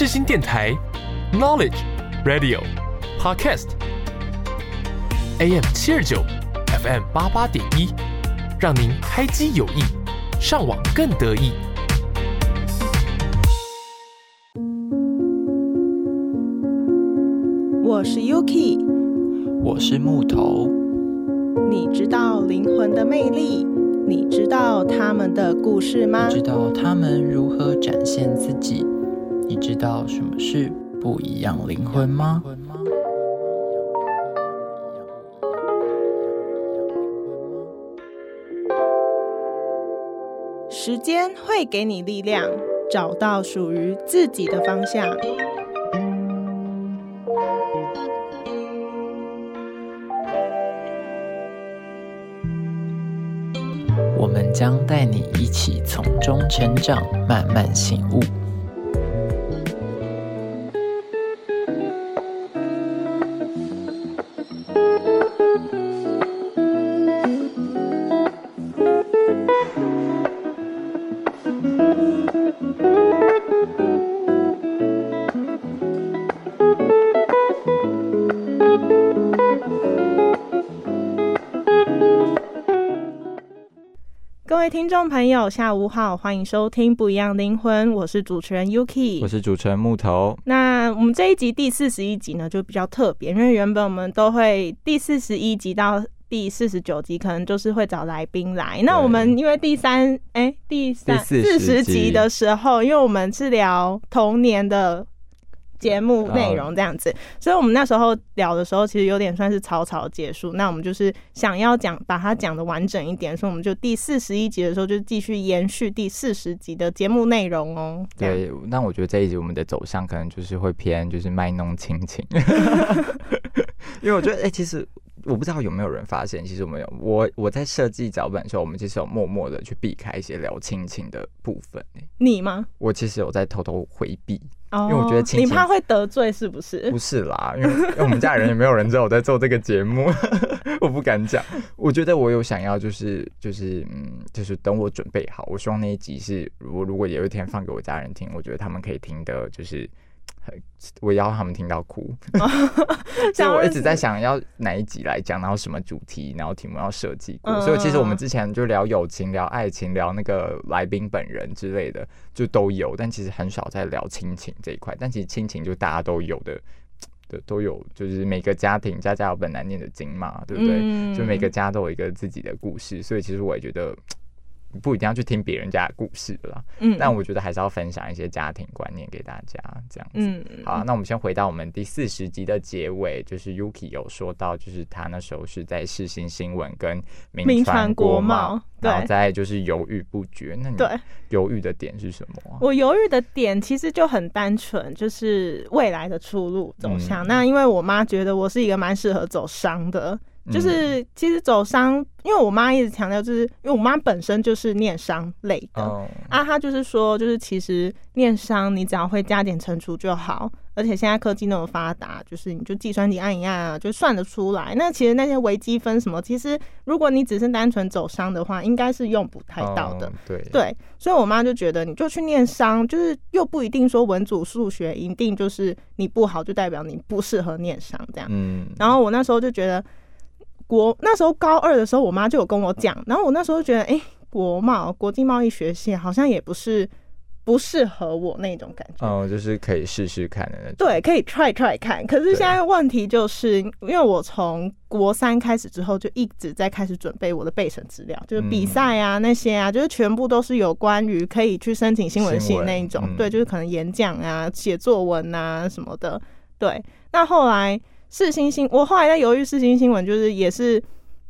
世新电台，Knowledge Radio Podcast AM 七二九 FM 八八点一，让您开机有益，上网更得意。我是 Yuki，我是木头。你知道灵魂的魅力？你知道他们的故事吗？知道他们如何展现自己？你知道什么是不一样灵魂吗？时间会给你力量，找到属于自己的方向。我们将带你一起从中成长，慢慢醒悟。位听众朋友，下午好，欢迎收听《不一样灵魂》，我是主持人 Yuki，我是主持人木头。那我们这一集第四十一集呢，就比较特别，因为原本我们都会第四十一集到第四十九集，可能就是会找来宾来。那我们因为第三哎、第三第四40十集的时候，因为我们是聊童年的。节目内容这样子，所以我们那时候聊的时候，其实有点算是草草结束。那我们就是想要讲把它讲的完整一点，所以我们就第四十一集的时候就继续延续第四十集的节目内容哦。对，那我觉得这一集我们的走向可能就是会偏就是卖弄亲情，因为我觉得哎、其实我不知道有没有人发现，其实我们有我我在设计脚本的时候，我们其实有默默的去避开一些聊亲情的部分、欸你吗？我其实有在偷偷回避，哦，因为我觉得你怕会得罪，是不是不？是啦，因为因为我们家人也没有人知道我在做这个节目，我不敢讲。我觉得我有想要，就是就是嗯，就是等我准备好，我希望那一集是我如果有一天放给我家人听，我觉得他们可以听的，就是很我要他们听到哭。所以我一直在想要哪一集来讲，然后什么主题，然后题目要设计过。嗯所以其实我们之前就聊友情、聊爱情、聊那个来宾本人之类的，就都有，但其实很少在聊亲情这一块。但其实亲情就大家都有的。的都有，就是每个家庭家家有本难念的经嘛，对不对？嗯就每个家都有一个自己的故事，所以其实我也觉得不一定要去听别人家的故事了。嗯但我觉得还是要分享一些家庭观念给大家，这样子。嗯好啊，那我们先回到我们第四十集的结尾，就是 Yuki 有说到，就是他那时候是在世新新闻跟名名传国贸然后再就是犹豫不决。那你对犹豫的点是什么啊、我犹豫的点其实就很单纯，就是未来的出路走向。嗯那因为我妈觉得我是一个蛮适合走商的，嗯就是其实走商，因为我妈一直强调，就是因为我妈本身就是念商类的。哦，啊，她就是说，就是其实念商你只要会加减乘除就好，而且现在科技那么发达，就是你就计算机按一按啊，就算得出来。那其实那些微积分什么，其实如果你只是单纯走商的话，应该是用不太到的。哦对对，所以我妈就觉得你就去念商，就是又不一定说文组数学一定就是你不好，就代表你不适合念商这样。嗯，然后我那时候就觉得国那时候高二的时候，我妈就有跟我讲，然后我那时候觉得，哎、国贸国际贸易学系好像也不是不适合我那种感觉。哦，就是可以试试看的那种。对，可以 try try 看。可是现在问题就是，因为我从国三开始之后，就一直在开始准备我的备审资料，就是比嗯赛啊、那些啊，就是全部都是有关于可以去申请新闻系新闻那一种。嗯对，就是可能演讲啊、写作文啊什么的。对，那后来世新新，我后来在犹豫世新新闻，就是也是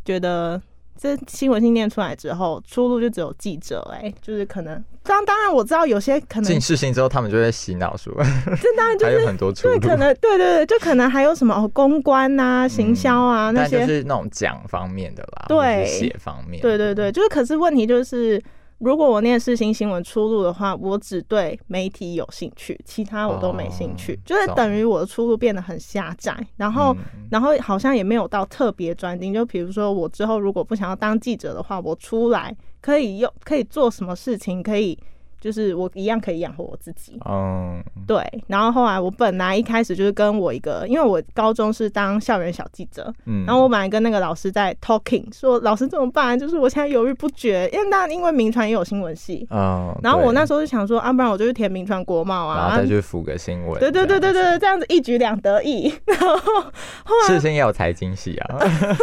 觉得。这新闻系念出来之后，出路就只有记者哎、就是可能当当然我知道有些可能进世新之后，他们就会洗脑说，这 当然就是还有很多出路。对，可能对对对，就可能还有什么哦，公关呐、行销啊、那些但就些，是那种讲方面的啦，对写方面的，对对对，就是可是问题就是，如果我念世新新闻出路的话，我只对媒体有兴趣，其他我都没兴趣，哦就是等于我的出路变得很狭窄，然后。嗯然后好像也没有到特别专精，就比如说我之后如果不想要当记者的话，我出来可以用可以做什么事情，可以就是我一样可以养活我自己。嗯，对，然后后来我本来一开始就是跟我一个，因为我高中是当校园小记者，嗯。然后我本来跟那个老师在 talking，说老师怎么办？就是我现在犹豫不决，因为那因为民传也有新闻系，嗯，然后我那对时候就想说，啊，不然我就去填民传国贸啊。然后再，去辅个新闻，对对对对对，这样子一举两得意。然后子，世新也有财经系啊，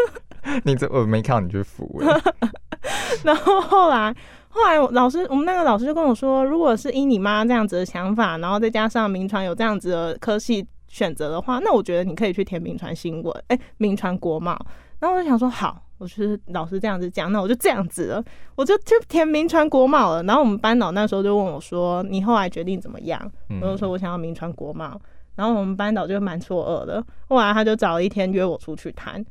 你这我没看到你去辅欸，然后后来，后来老师，我们那个老师就跟我说，如果是依你妈这样子的想法，然后再加上民传有这样子的科系选择的话，那我觉得你可以去填民传新闻，哎、民传国贸。然后我就想说，好，我就是老师这样子讲，那我就这样子了，我就去填民传国贸了。然后我们班导那时候就问我说，你后来决定怎么样？嗯我就说我想要民传国贸，然后我们班导就蛮错愕的。后来他就找了一天约我出去谈，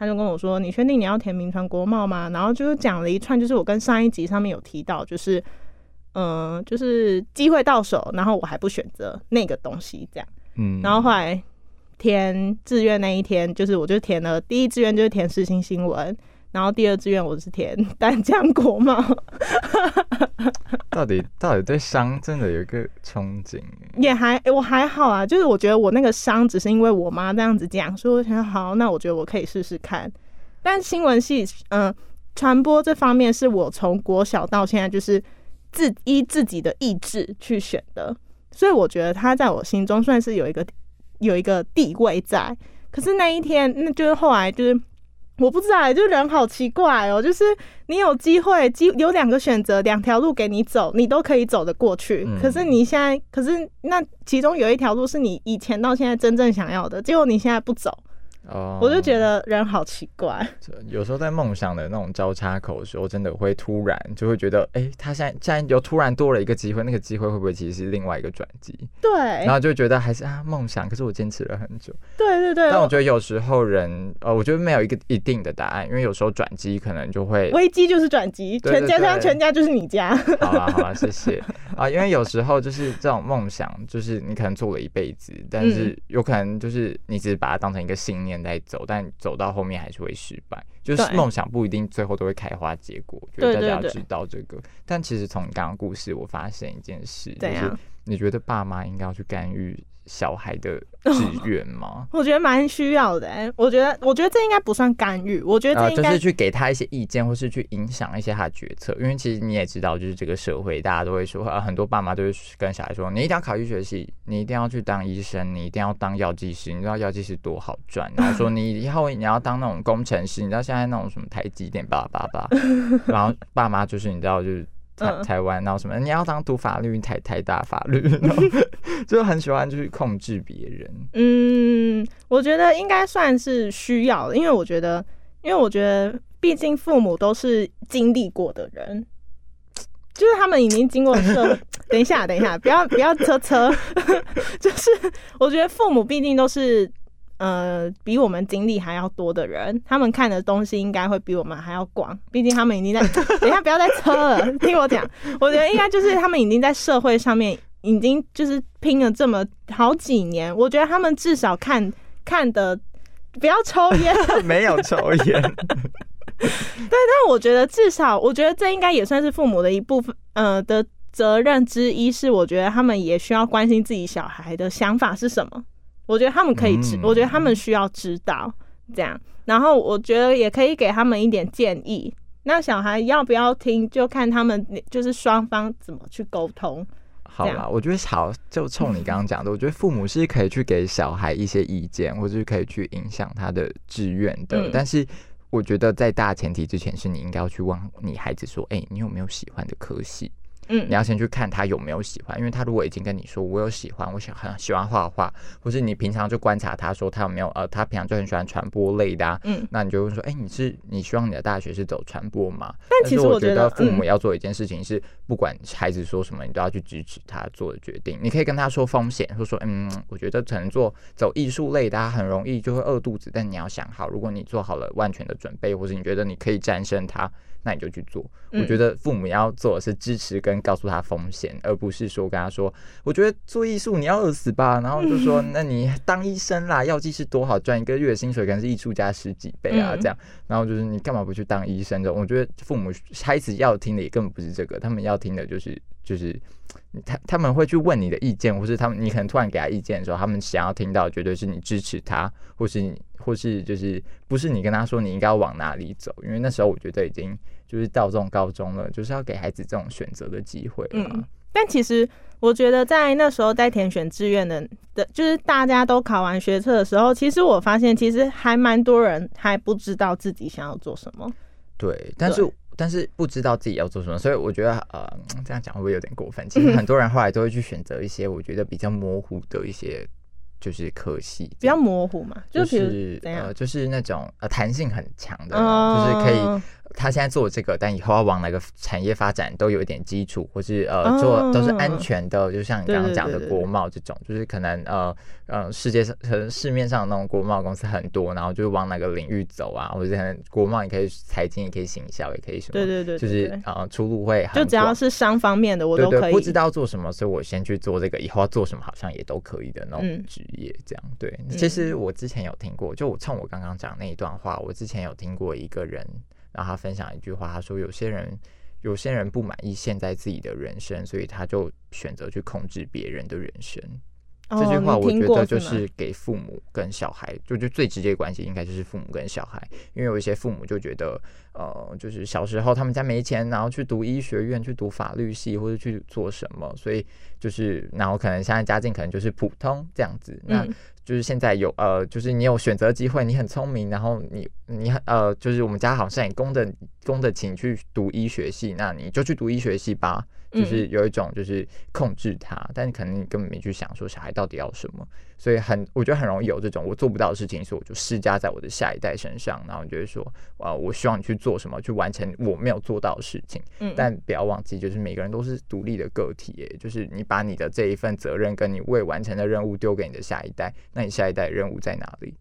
他就跟我说：“你确定你要填民传国贸吗？”然后就是讲了一串，就是我跟上一集上面有提到，就是嗯、呃就是机会到手，然后我还不选择那个东西这样。嗯，然后后来填志愿那一天，就是我就填了第一志愿就是填世新新闻。然后第二志愿我是填 淡江国贸，到底到底对商真的有一个憧憬欸，也还我还好啊，就是我觉得我那个商只是因为我妈这样子讲，所以我想好，那我觉得我可以试试看。但新闻系，嗯、传播这方面是我从国小到现在就是自依自己的意志去选的，所以我觉得他在我心中算是有一个有一个地位在。可是那一天，那就是后来就是我不知道欸，就人好奇怪哦，就是你有机会，机有两个选择，两条路给你走，你都可以走得过去。嗯可是你现在，可是那其中有一条路是你以前到现在真正想要的，结果你现在不走，哦，我就觉得人好奇怪。有时候在梦想的那种交叉口的时候，真的会突然就会觉得，哎、他现在现在又突然多了一个机会，那个机会会不会其实是另外一个转机？对然，后就觉得还是啊梦想，可是我坚持了很久。对对对，但我觉得有时候人，呃，我觉得没有一个一定的答案，因为有时候转机可能就会，危机就是转机，全家全家就是你家。好啦好啦，谢谢 啊，因为有时候就是这种梦想，就是你可能做了一辈子，但嗯是有可能就是你只是把它当成一个信念在走，但走到后面还是会失败。就是梦想不一定最后都会开花结果，我觉得大家要知道这个。但其实从你刚刚故事，我发现一件事，就是你觉得爸妈应该要去干预小孩的 志愿吗？我觉得蛮需要的、欸，我觉得，我觉得这应该不算干预，我觉得啊，这应该、就是去给他一些意见，或是去影响一些他的决策。因为其实你也知道，就是这个社会，大家都会说，呃，很多爸妈都会跟小孩说，你一定要考医学系，你一定要去当医生，你一定要当药剂师。你知道药剂师多好赚，然后说你以后你要当那种工程师，你知道现在那种什么台积电巴拉巴拉，然后爸妈就是你知道就是。台湾，然后什么？你要当读法律，台台大法律，然后 就很喜欢就是控制别人。嗯，我觉得应该算是需要的，因为我觉得，因为我觉得，毕竟父母都是经历过的人，就是他们已经经过社会。等一下，等一下，不要不要车车，就是我觉得父母毕竟都是。呃，比我们经历还要多的人，他们看的东西应该会比我们还要广。毕竟他们已经在，等一下不要再车了，听我讲。我觉得应该就是他们已经在社会上面已经就是拼了这么好几年，我觉得他们至少看看的不要抽烟，没有抽烟，对但我觉得至少我觉得这应该也算是父母的一部分，呃的责任之一是，我觉得他们也需要关心自己小孩的想法是什么。我觉得他们可以知，嗯我觉得他们需要知道这样，然后我觉得也可以给他们一点建议。那小孩要不要听，就看他们就是双方怎么去沟通。好啦，我觉得好，就冲你刚刚讲的，我觉得父母是可以去给小孩一些意见，或者是可以去影响他的志愿的。嗯但是我觉得在大前提之前，是你应该要去问你孩子说：“哎、你有没有喜欢的科系？”嗯你要先去看他有没有喜欢，因为他如果已经跟你说我有喜欢，我想很喜欢画画，或是你平常就观察他说他有没有呃，他平常就很喜欢传播类的、啊，嗯，那你就会说，哎、你是你希望你的大学是走传播吗？但其实是我我觉得父母嗯要做一件事情是，不管孩子说什么，你都要去支持他做的决定。你可以跟他说风险，或说，嗯，我觉得可能做走艺术类的、啊，很容易就会饿肚子。但你要想好，如果你做好了万全的准备，或是你觉得你可以战胜它，那你就去做。嗯我觉得父母要做的是支持跟告诉他风险，而不是说跟他说，我觉得做艺术你要饿死吧，然后就说，那你当医生啦，药剂师多好赚，一个月薪水可能是艺术家十几倍啊，嗯这样。然后就是你干嘛不去当医生？这种我觉得父母孩子要听的也根本不是这个，他们要听的就是就是他他们会去问你的意见，或是他们你可能突然给他意见的时候，他们想要听到绝对是你支持他，或是你或是就是不是你跟他说你应该要往哪里走，因为那时候我觉得已经就是到这种高中了，就是要给孩子这种选择的机会了。嗯但其实我觉得在那时候在填选志愿的的，就是大家都考完学测的时候，其实我发现其实还蛮多人还不知道自己想要做什么。对，但是对但是不知道自己要做什么，所以我觉得呃，这样讲会不会有点过分？其实 很多人后来都会去选择一些我觉得比较模糊的一些就是科系，比较模糊嘛，就是呃，就是那种呃弹性很强的，哦就是可以他现在做这个，但以后要往哪个产业发展都有一点基础，或是呃哦。做都是安全的，就像你刚刚讲的国贸这种，就是可能呃呃世界上可能市面上的那种国贸公司很多，然后就是往哪个领域走啊，或者可能国贸也可以财经，也可以行销，也可以什么，对对对对就是对呃出路会很就只要是商方面的，我都可以。不知道做什么，所以我先去做这个，以后要做什么好像也都可以的那种嗯。职业，这样对。其实我之前有听过，就我冲我刚刚讲那一段话，我之前有听过一个人，然后他分享一句话，他说有些人有些人不满意现在自己的人生，所以他就选择去控制别人的人生。这句话哦、我觉得就是给父母跟小孩，就就最直接的关系应该就是父母跟小孩，因为有一些父母就觉得，呃，就是小时候他们家没钱，然后去读医学院、去读法律系或者去做什么，所以就是然后可能现在家境可能就是普通这样子，那嗯。就是现在有呃，就是你有选择机会，你很聪明，然后你你很呃，就是我们家好像也供得供得起你去读医学系，那你就去读医学系吧。就是有一种就是控制他，但是可能你根本没去想说小孩到底要什么，所以很我觉得很容易有这种我做不到的事情，所以我就施加在我的下一代身上，然后就会说啊，我希望你去做什么，去完成我没有做到的事情。嗯但不要忘记，就是每个人都是独立的个体，耶，就是你把你的这一份责任跟你未完成的任务丢给你的下一代，那你下一代任务在哪里？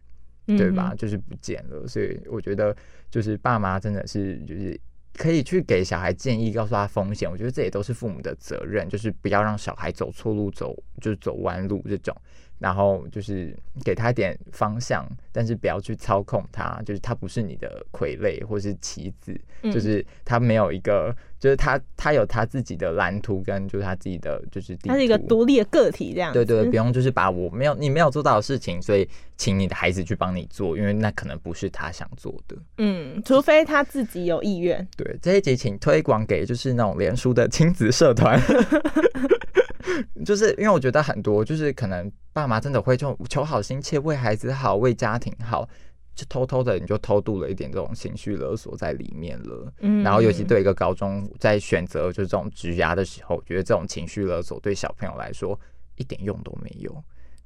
对吧？？就是不见了。所以我觉得，就是爸妈真的是就是可以去给小孩建议，告诉他风险。我觉得这也都是父母的责任，就是不要让小孩走错路，走就是走弯路这种。然后就是给他一点方向，但是不要去操控他，就是他不是你的傀儡或是棋子，嗯就是他没有一个，就是他他有他自己的蓝图跟就是他自己的就是他是一个图独立的个体，这样子。对对，不用就是把我没有你没有做到的事情，所以请你的孩子去帮你做，因为那可能不是他想做的。嗯，除非他自己有意愿。对，这一集请推广给就是那种连书的亲子社团，就是因为我觉得很多就是可能爸妈真的会就求好心切，为孩子好，为家庭好。就偷偷的你就偷渡了一点这种情绪勒索在里面了，嗯，然后尤其对一个高中在选择就是这种职涯的时候，我觉得这种情绪勒索对小朋友来说一点用都没有。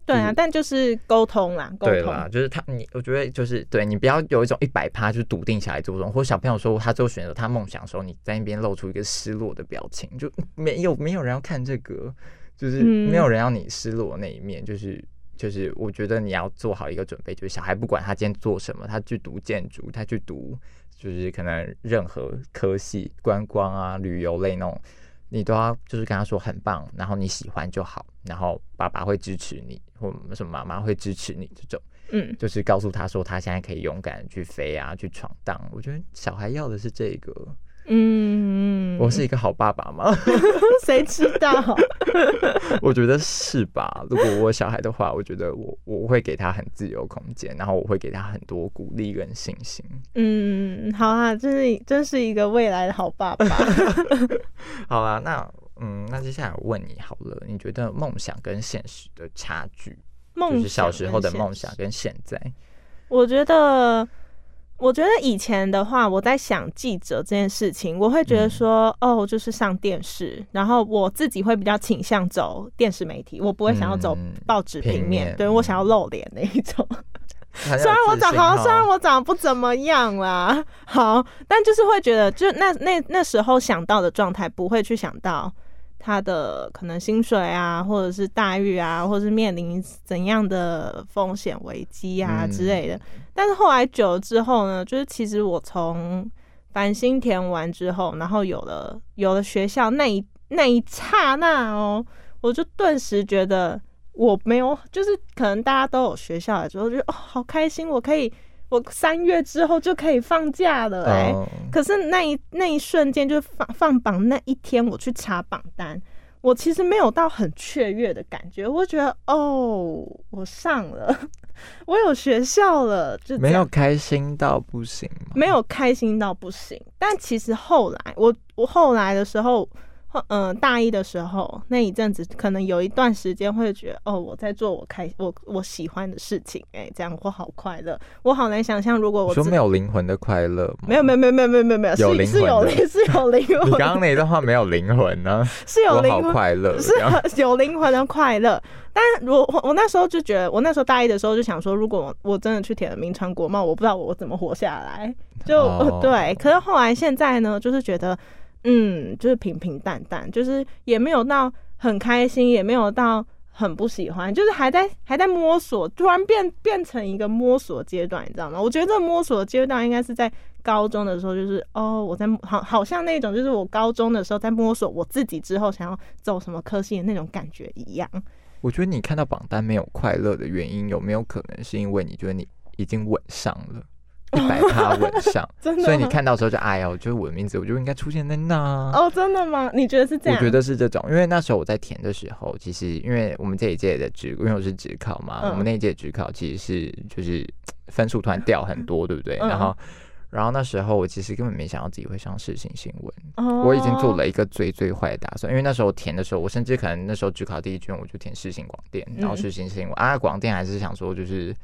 对啊，但就是沟通啦，沟通。对啦，就是他，你我觉得就是对你不要有一种一百趴就是笃定下来做这种，或者小朋友说他最后选择他梦想的时候，你在那边露出一个失落的表情，就没有没有人要看这个，就是嗯没有人要你失落的那一面，就是就是我觉得你要做好一个准备，就是小孩不管他今天做什么，他去读建筑，他去读就是可能任何科系、观光啊、旅游类那种。你都要就是跟他说很棒，然后你喜欢就好，然后爸爸会支持你，或什么妈妈会支持你这种。嗯，就是告诉他说他现在可以勇敢去飞啊，去闯荡。我觉得小孩要的是这个。嗯，我是一个好爸爸吗？谁知道？我觉得是吧。如果我有小孩的话，我觉得我我会给他很自由空间，然后我会给他很多鼓励跟信心。嗯，好啊，真是真是一个未来的好爸爸。好啊，那嗯，那接下来我问你好了，你觉得梦想跟现实的差距，梦就是小时候的梦想跟现在？我觉得，我觉得以前的话，我在想记者这件事情，我会觉得说，哦，就是上电视，然后我自己会比较倾向走电视媒体，我不会想要走嗯报纸平平面，对我想要露脸那一种。虽虽然我长好，虽然我我长得不怎么样啦，好，但就是会觉得，就那那那时候想到的状态，不会去想到他的可能薪水啊，或者是待遇啊，或者是面临怎样的风险危机啊嗯之类的。但是后来久了之后呢，就是其实我从繁星填完之后，然后有了有了学校那一那一刹那哦，我就顿时觉得我没有，就是可能大家都有学校的时候，就哦好开心，我可以我三月之后就可以放假了、哎、嗯可是那一那一瞬间，就是放放榜那一天，我去查榜单，我其实没有到很雀跃的感觉，我觉得哦，我上了，我有学校了，就没有开心到不行？没有开心到不行。但其实后来，我我后来的时候，后嗯、大一的时候那一阵子，可能有一段时间会觉得，哦，我在做我开我我喜欢的事情，哎、这样我好快乐，我好难想象，如果我说没有灵魂的快乐吗？没有没有没有没有没有没有没有，有是是有灵是有灵魂，你刚刚那一段话没有灵魂呢、是有灵魂，快乐，是 有灵魂的快乐。但如我我那时候就觉得，我那时候大一的时候就想说，如果我我真的去填了名川国贸，我不知道我怎么活下来。就、哦对，可是后来现在呢，就是觉得，嗯，就是平平淡淡，就是也没有到很开心，也没有到很不喜欢，就是还在还在摸索，突然变变成一个摸索阶段，你知道吗？我觉得这摸索阶段应该是在高中的时候，就是哦，我在好好像那种就是我高中的时候在摸索我自己之后想要走什么科系的那种感觉一样。我觉得你看到榜单没有快乐的原因，有没有可能是因为你觉得你已经稳上了，一百趴稳上，真的所以你看到的时候就哎呀，我就是我的名字，我就应该出现在那。哦，真的吗？你觉得是这样？我觉得是这种，因为那时候我在填的时候，其实因为我们这一届的职，因为我是职考嘛，嗯我们那一届职考其实是就是分数突然掉很多，对不对？嗯然后，然后那时候我其实根本没想到自己会上世新新闻，哦我已经做了一个最最坏的打算，因为那时候填的时候，我甚至可能那时候只考第一卷我就填世新广电，然后嗯世新新闻、啊，广电还是想说就是。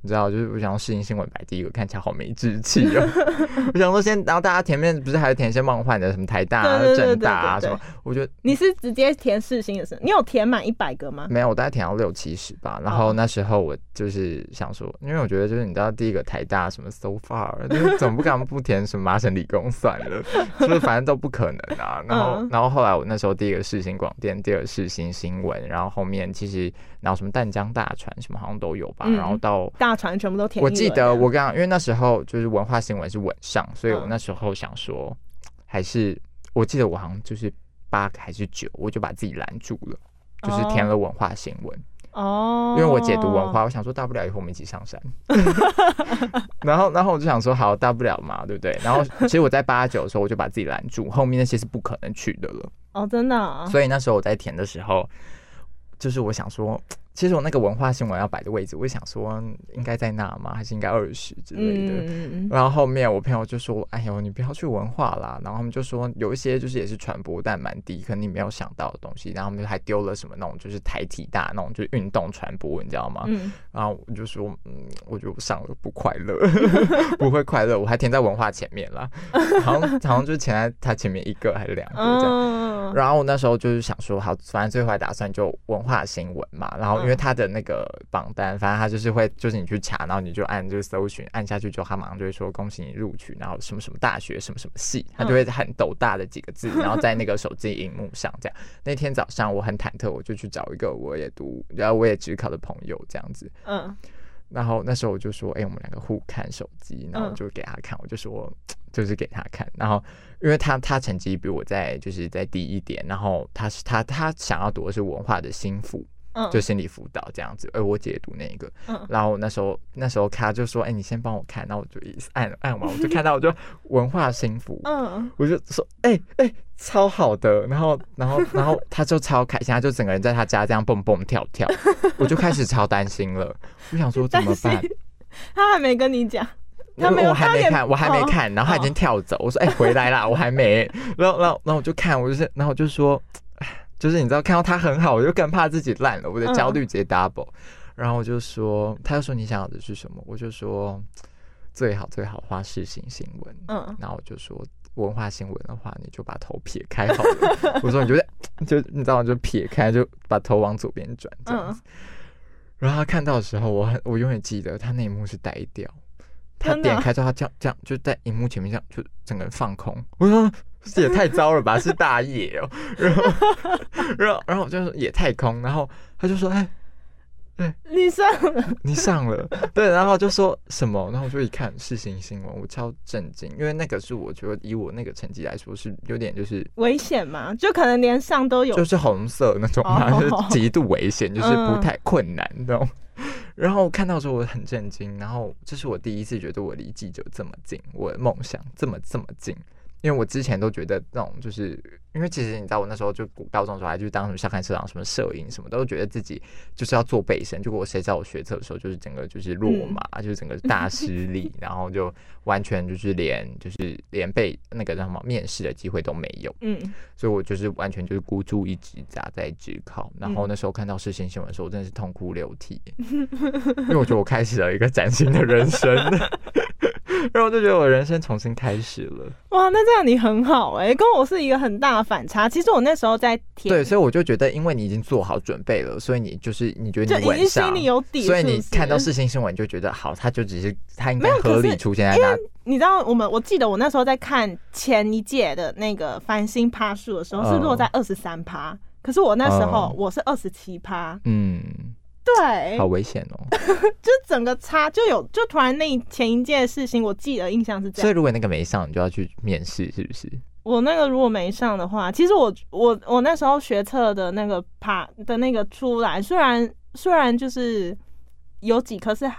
你知道，就是我想用世新新闻摆第一个，看起来好没志气哦。我想说先，然后大家前面不是还有填一些梦幻的，什么台大、啊、政大啊什么，我觉得你是直接填世新的是？你有填满一百个吗？没有，我大概填到六七十吧。然后哦那时候我就是想说，因为我觉得就是你知道第一个台大什么 so far，就是总不敢不填什么麻省理工算了，就是反正都不可能啊。然后嗯然后后来我那时候第一个世新广电，第二个世新新闻，然后后面其实然后什么淡江大船什么好像都有吧。嗯然后到大船全部都填我。记得我刚刚因为那时候就是文化新闻是稳上，所以我嗯那时候想说，还是我记得我好像就是八还是九，我就把自己拦住了。就是填了文化新闻，哦，因为我解读文化，我想说大不了以后我们一起上山。然后，然后我就想说，好，大不了嘛，对不对？然后，其实我在八九的时候，我就把自己拦住，后面那些是不可能去的了。哦，真的啊、所以那时候我在填的时候，就是我想说，其实我那个文化新闻要摆的位置，我想说应该在那吗？还是应该二十之类的？然后后面我朋友就说：“哎呦，你不要去文化啦。”然后他们就说有一些就是也是传播但蛮低，可能你没有想到的东西。然后他们还丢了什么那种就是台体大那种就是运动传播，你知道吗？嗯，然后我就说：“嗯，我就上了不快乐，不会快乐。我还填在文化前面啦，好像好像就是填在他前面一个还是两个这样。嗯，然后我那时候就是想说，好，反正最坏打算就文化新闻嘛。然后因为他的那个榜单，反正他就是会，就是你去查，然后你就按就是搜寻，按下去之后，他马上就会说恭喜你录取，然后什么什么大学，什么什么系，他就会很斗大的几个字，然后在那个手机荧幕上这样。那天早上我很忐忑，我就去找一个我也读，然后我也只考的朋友这样子。嗯然后那时候我就说，哎、我们两个互看手机，然后就给他看，我就说，就是给他看。然后因为他他成绩比我在就是在低一点，然后他是他他想要读的是文化的心辅，嗯，就心理辅导这样子，而我解读那个。嗯。然后那时候那时候他就说，哎、你先帮我看，然后我就一按按完，我就看到我就 文化心福，嗯。我就说，哎、哎、超好的，然后然后然后他就超开心，他就整个人在他家这样蹦蹦跳跳，我就开始超担心了，我想说怎么办？他还没跟你讲，他没有我还没看，我还没哦看，然后他已经哦。跳走，我说哎、回来啦，我还没，然后然后然后我就看，我就是然后我就说，哎就是你知道看到他很好，我就更怕自己烂了，我的焦虑直接 double，、然后我就说，他就说你想要的是什么？我就说最好最好花世新新闻，嗯然后我就说文化新闻的话，你就把头撇开好了。我说你就就你知道，就撇开，就把头往左边转这样子。然后他看到的时候，我很我永远记得他那一幕是呆掉。他点开之后，他这样这样就在荧幕前面这样就整个人放空。我说这也太糟了吧，是大野哦。然后 然后然后我就说也太空，然后他就说哎。你上了，你上了，对，然后就说什么，然后我就一看是新新闻，我超震惊，因为那个是我觉得以我那个成绩来说是有点就是危险嘛，就可能连上都有。就是红色那种嘛，哦。就是极度危险，就是不太困难那种。然后看到之后我很震惊，然后这是我第一次觉得我离记者这么近，我的梦想这么这么近。因为我之前都觉得那种，就是因为其实你知道，我那时候就高中的时候还去当什么校刊社长、什么摄影什么，都觉得自己就是要做背身。结果谁知道我学测的时候，就是整个就是落马，就是整个大失利，然后就完全就是连就是连被那个叫什么面试的机会都没有。嗯，所以我就是完全就是孤注一掷砸在职考。然后那时候看到世新新闻的时候，我真的是痛哭流涕，因为我觉得我开始了一个崭新的人生。然后我就觉得我人生重新开始了。哇，那这样你很好哎、跟我是一个很大的反差。其实我那时候在填，对，所以我就觉得，因为你已经做好准备了，所以你就是你觉得就已经你稳上心里有底，所以你看到事情新闻，就觉得好，他就只是他应该合理出现在那。你知道我们，我记得我那时候在看前一届的那个繁星趴数的时候，是落在二十三趴，可是我那时候嗯我是二十七趴，嗯，对，好危险哦。就整个差就有，就突然那前一届的事情，我记得印象是这样。所以如果那个没上，你就要去面试，是不是？我那个如果没上的话，其实我我我那时候学测的那个爬的那个出来，虽然虽然就是有几科是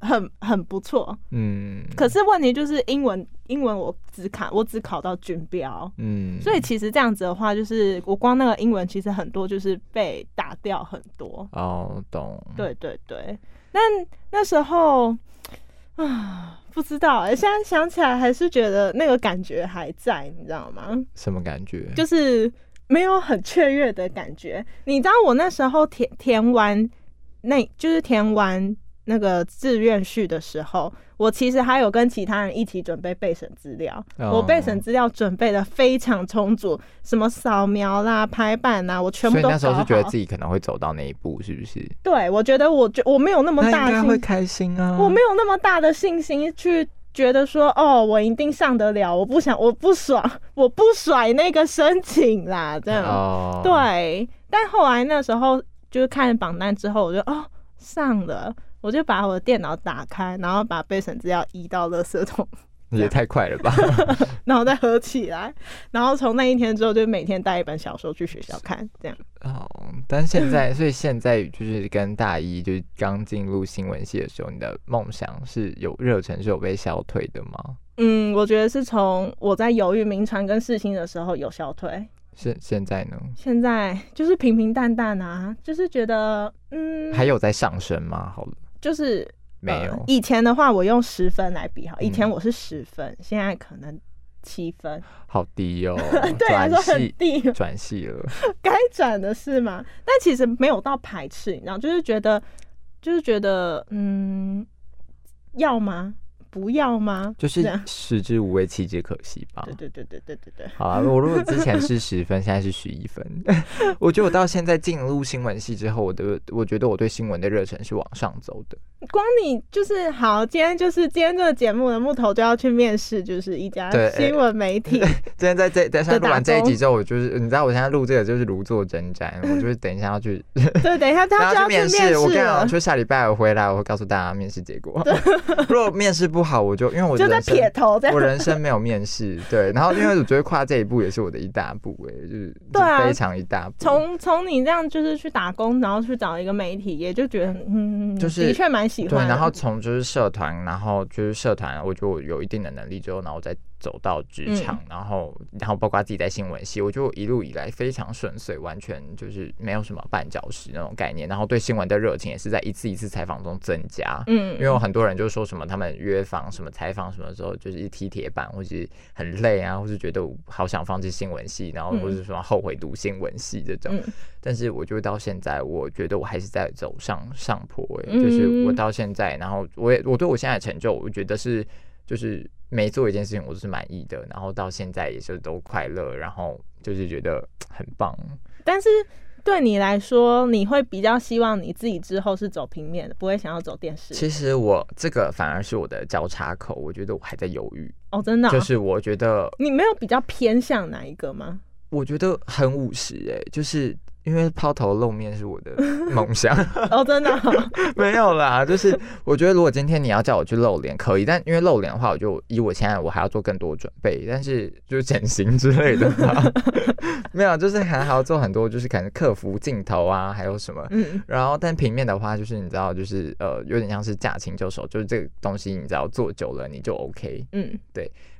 很很不错，嗯，可是问题就是英文英文我只考我只考到军标。嗯，所以其实这样子的话，就是我光那个英文其实很多就是被打掉很多。哦，懂。对对对，但那时候啊，不知道哎、现在想起来还是觉得那个感觉还在，你知道吗？什么感觉？就是没有很雀跃的感觉。你知道我那时候填填完那，就是填完那个志愿序的时候，我其实还有跟其他人一起准备备审资料。哦我备审资料准备的非常充足，什么扫描啦、排版啦，我全部所以都那时候是觉得自己可能会走到那一步，是不是？对，我觉得我觉我没有那么大的信，应该会开心啊。我没有那么大的信心去觉得说，哦，我一定上得了，我不想，我不爽，我不甩那个申请啦，这样。哦，，对，但后来那时候就是看榜单之后，我就哦上了，我就把我的电脑打开，然后把备审资料移到垃圾桶，也太快了吧？然后再合起来，然后从那一天之后，就每天带一本小说去学校看，这样。哦，但现在，所以现在就是跟大一就是刚进入新闻系的时候，你的梦想是有热忱是有被消退的吗？嗯，我觉得是从我在犹豫名传跟世新的时候有消退，现现在呢？现在就是平平淡淡啊，就是觉得嗯，还有在上升吗？好了，就是没有呃以前的话，我用十分来比哈，以前嗯我是十分，现在可能七分，好低哦，对来说很低，转系了。该转的是吗？但其实没有到排斥，你知道，就是觉得，就是觉得，嗯，要吗？不要吗？就是食之无味，弃之可惜吧。对对对对对对对，好啊，我如果之前是十分，现在是十一分。我觉得我到现在进入新闻系之后，我的我觉得我对新闻的热忱是往上走的。光你就是好，今天就是今天这个节目的木头就要去面试，就是一家新闻媒体，今天在这等一下录完这一集之后，我就是你知道我现在录这个就是如坐针毡，我就是等一下要去，对，等一下他 就要去面试。我跟你了讲，，就下礼拜我回来，我会告诉大家面试结果。如果面试不好，我就因为我就在撇头我。人生没有面试，对，然后因为我觉得跨这一步也是我的一大步，哎，就是对啊非常一大步。从从你这样就是去打工，然后去找一个媒体，也就觉得嗯，就是的确蛮对，然后从就是社团，然后就是社团，我觉得我有一定的能力之后，然后再走到职场，嗯。然后然后包括自己在新闻系，我就一路以来非常顺遂，完全就是没有什么绊脚石那种概念，然后对新闻的热情也是在一次一次采访中增加。嗯，因为有很多人就说什么他们约访什么采访什么时候就是一踢铁板，或是很累啊，或是觉得好想放弃新闻系，然后嗯。或是说后悔读新闻系这种。嗯。但是我就到现在，我觉得我还是在走上上坡、欸，嗯。就是我到现在，然后我也我对我现在的成就，我觉得是就是每做一件事情我都是满意的，然后到现在也是都快乐，然后就是觉得很棒。但是对你来说，你会比较希望你自己之后是走平面的，不会想要走电视。其实我这个反而是我的交叉口，我觉得我还在犹豫，哦，真的哦、就是我觉得你没有比较偏向哪一个吗？我觉得很务实哎、就是因因为抛头露面是我的梦想。哦，真的哦、没有啦，就是我觉得如果今天你要叫我去露脸，可以，但因为露脸的话，我就以我现在我还要做更多准备，但是就是整形之类的话，没有，就是还还要做很多，就是可能克服镜头啊，还有什么。嗯然后，但平面的话，就是你知道，就是呃，有点像是驾轻就熟，就是这个东西，你知道做久了你就 OK。嗯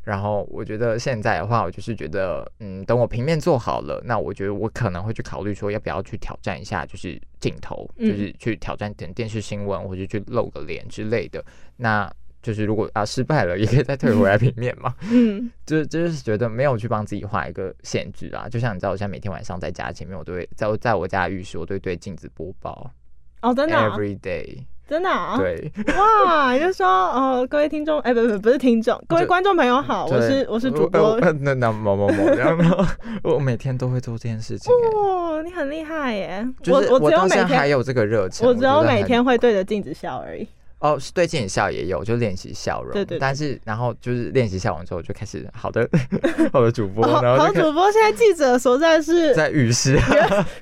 然后我觉得现在的话，我就是觉得，嗯，等我平面做好了，那我觉得我可能会去考虑说，要不要去挑战一下，就是镜头，嗯就是去挑战点电视新闻，或者去露个脸之类的。那就是如果啊失败了，也可以再退回来平面嘛。嗯 就是就是觉得没有去帮自己画一个限制啊。就像你知道，我现在每天晚上在家前面，我都会在在我家的浴室，我都会对镜子播报哦，真的哦、，every day。真的啊、对，哇，就说哦，各位听众，哎、不不不是听众，各位观众朋友好，我是我是主播那那某某某，然后 我每天都会做这件事情、欸。哇，你很厉害耶！就是我只有每天还天，有这个热情，我只有每天会对着镜子笑而已。哦，是对镜子笑也有，就练习笑容。对对对但是然后就是练习笑容之后，就开始好的好的主播，好主播，现在记者所在是在浴室。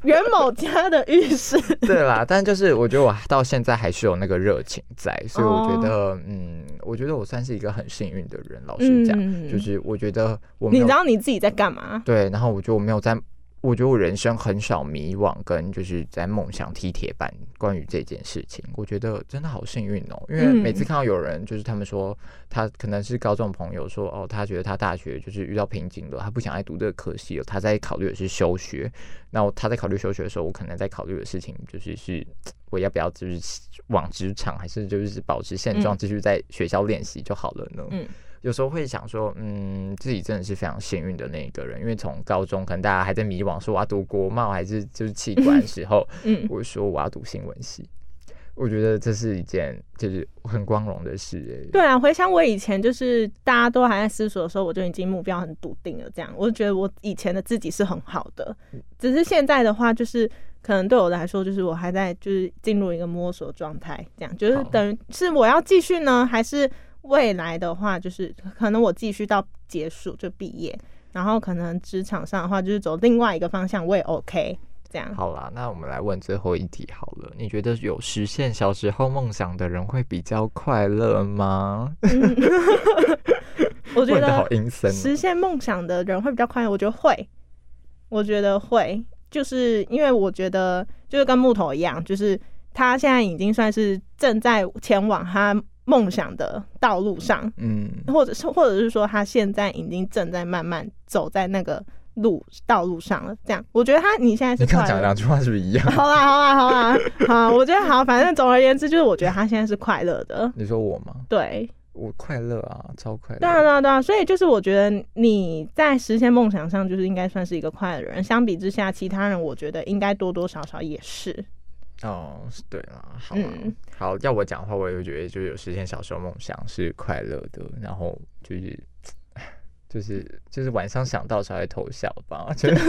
袁 某家的浴室。对啦，但就是我觉得我到现在还是有那个热情在，所以我觉得，哦嗯，我觉得我算是一个很幸运的人。老实讲，嗯就是我觉得我你知道你自己在干嘛？对，然后我觉得我没有在，我觉得我人生很少迷惘，跟就是在梦想踢铁板关于这件事情，我觉得真的好幸运哦。因为每次嗯看到有人，就是他们说他可能是高中朋友说，哦，他觉得他大学就是遇到瓶颈了，他不想再读这个科系了，他在考虑的是休学。那我他在考虑休学的时候，我可能在考虑的事情就是是我要不要就是往职场，还是就是保持现状，嗯继续在学校练习就好了呢？嗯有时候会想说，嗯，自己真的是非常幸运的那一个人，因为从高中可能大家还在迷惘，说我要读国贸还是就是器官的时候，嗯，我说我要读新闻系，我觉得这是一件就是很光荣的事哎、对啊，回想我以前就是大家都还在思索的时候，我就已经目标很笃定了。这样，我就觉得我以前的自己是很好的，只是现在的话，就是可能对我来说，就是我还在就是进入一个摸索状态，这样。就是等于是我要继续呢，还是未来的话，就是可能我继续到结束就毕业，然后可能职场上的话，就是走另外一个方向，我也 OK。这样，好啦，那我们来问最后一题好了。你觉得有实现小时候梦想的人会比较快乐吗？我觉得好得阴森哦。实现梦想的人会比较快乐，我觉得会，我觉得会，就是因为我觉得就是跟木头一样，就是他现在已经算是正在前往他梦想的道路上，嗯，或者是或者是说他现在已经正在慢慢走在那个路道路上了。这样，我觉得他你现在是你刚讲两句话是不是一样？好啦，好啦，好啦，好，我觉得好，反正总而言之，就是我觉得他现在是快乐的，你说我吗？对，我快乐啊，超快乐。对啊，对啊，对啊，所以就是我觉得你在实现梦想上，就是应该算是一个快乐的人。相比之下，其他人我觉得应该多多少少也是。哦，是对啦，好啊。嗯。好，要我讲的话，我也会觉得就是有实现小时候梦想是快乐的，然后就是 就是就是晚上想到才会偷笑吧，就是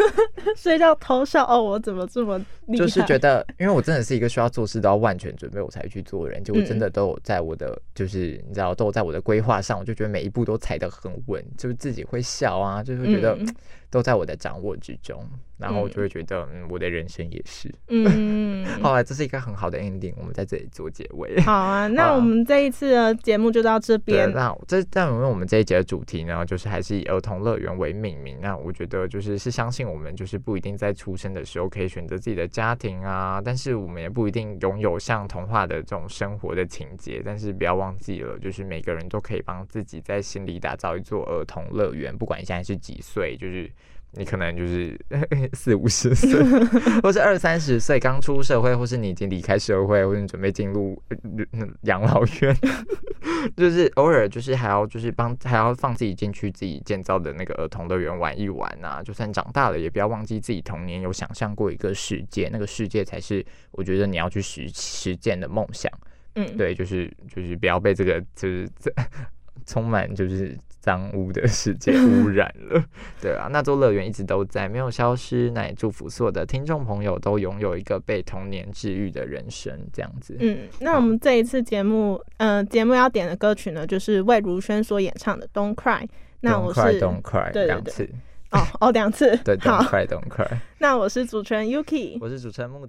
睡觉偷笑哦，我怎么这么厉害？就是觉得，因为我真的是一个需要做事都要万全准备我才去做的人，就我真的都有在我的就是你知道都有在我的规划上，我就觉得每一步都踩得很稳，就是自己会笑啊，就是觉得嗯都在我的掌握之中，然后我就会觉得嗯，我的人生也是。嗯，后来这是一个很好的 ending，我们在这里做结尾。好啊，那我们这一次的节目就到这对，边。那这但因为我们这一节的主题呢，就是还是以儿童乐园为命名。那我觉得就是是相信我们就是不一定在出生的时候可以选择自己的家庭啊，但是我们也不一定拥有像童话的这种生活的情节。但是不要忘记了，就是每个人都可以帮自己在心里打造一座儿童乐园，不管你现在是几岁，就是。你可能就是 四五十岁，或是二三十岁刚出社会，或是你已经离开社会，或者你准备进入呃养老院，就是偶尔就是还要就是帮还要放自己进去自己建造的那个儿童乐园玩一玩啊，就算长大了也不要忘记自己童年有想象过一个世界，那个世界才是我觉得你要去实实践的梦想。嗯，对，就是就是不要被这个就是这充满就是脏污的世界 污染了。对啊，那座乐园一直都在，没有消失。那也祝福所有的听众朋友都拥有一个被童年治愈的人生，这样子。嗯，那我们这一次节目，嗯、节目要点的歌曲呢，就是魏如萱所演唱的《Don't Cry》。那我 cry, 是 don't cry，两次。哦哦，两次。对，Don't，cry，Don't cry。那我是主持人 Yuki，我是主持人木头。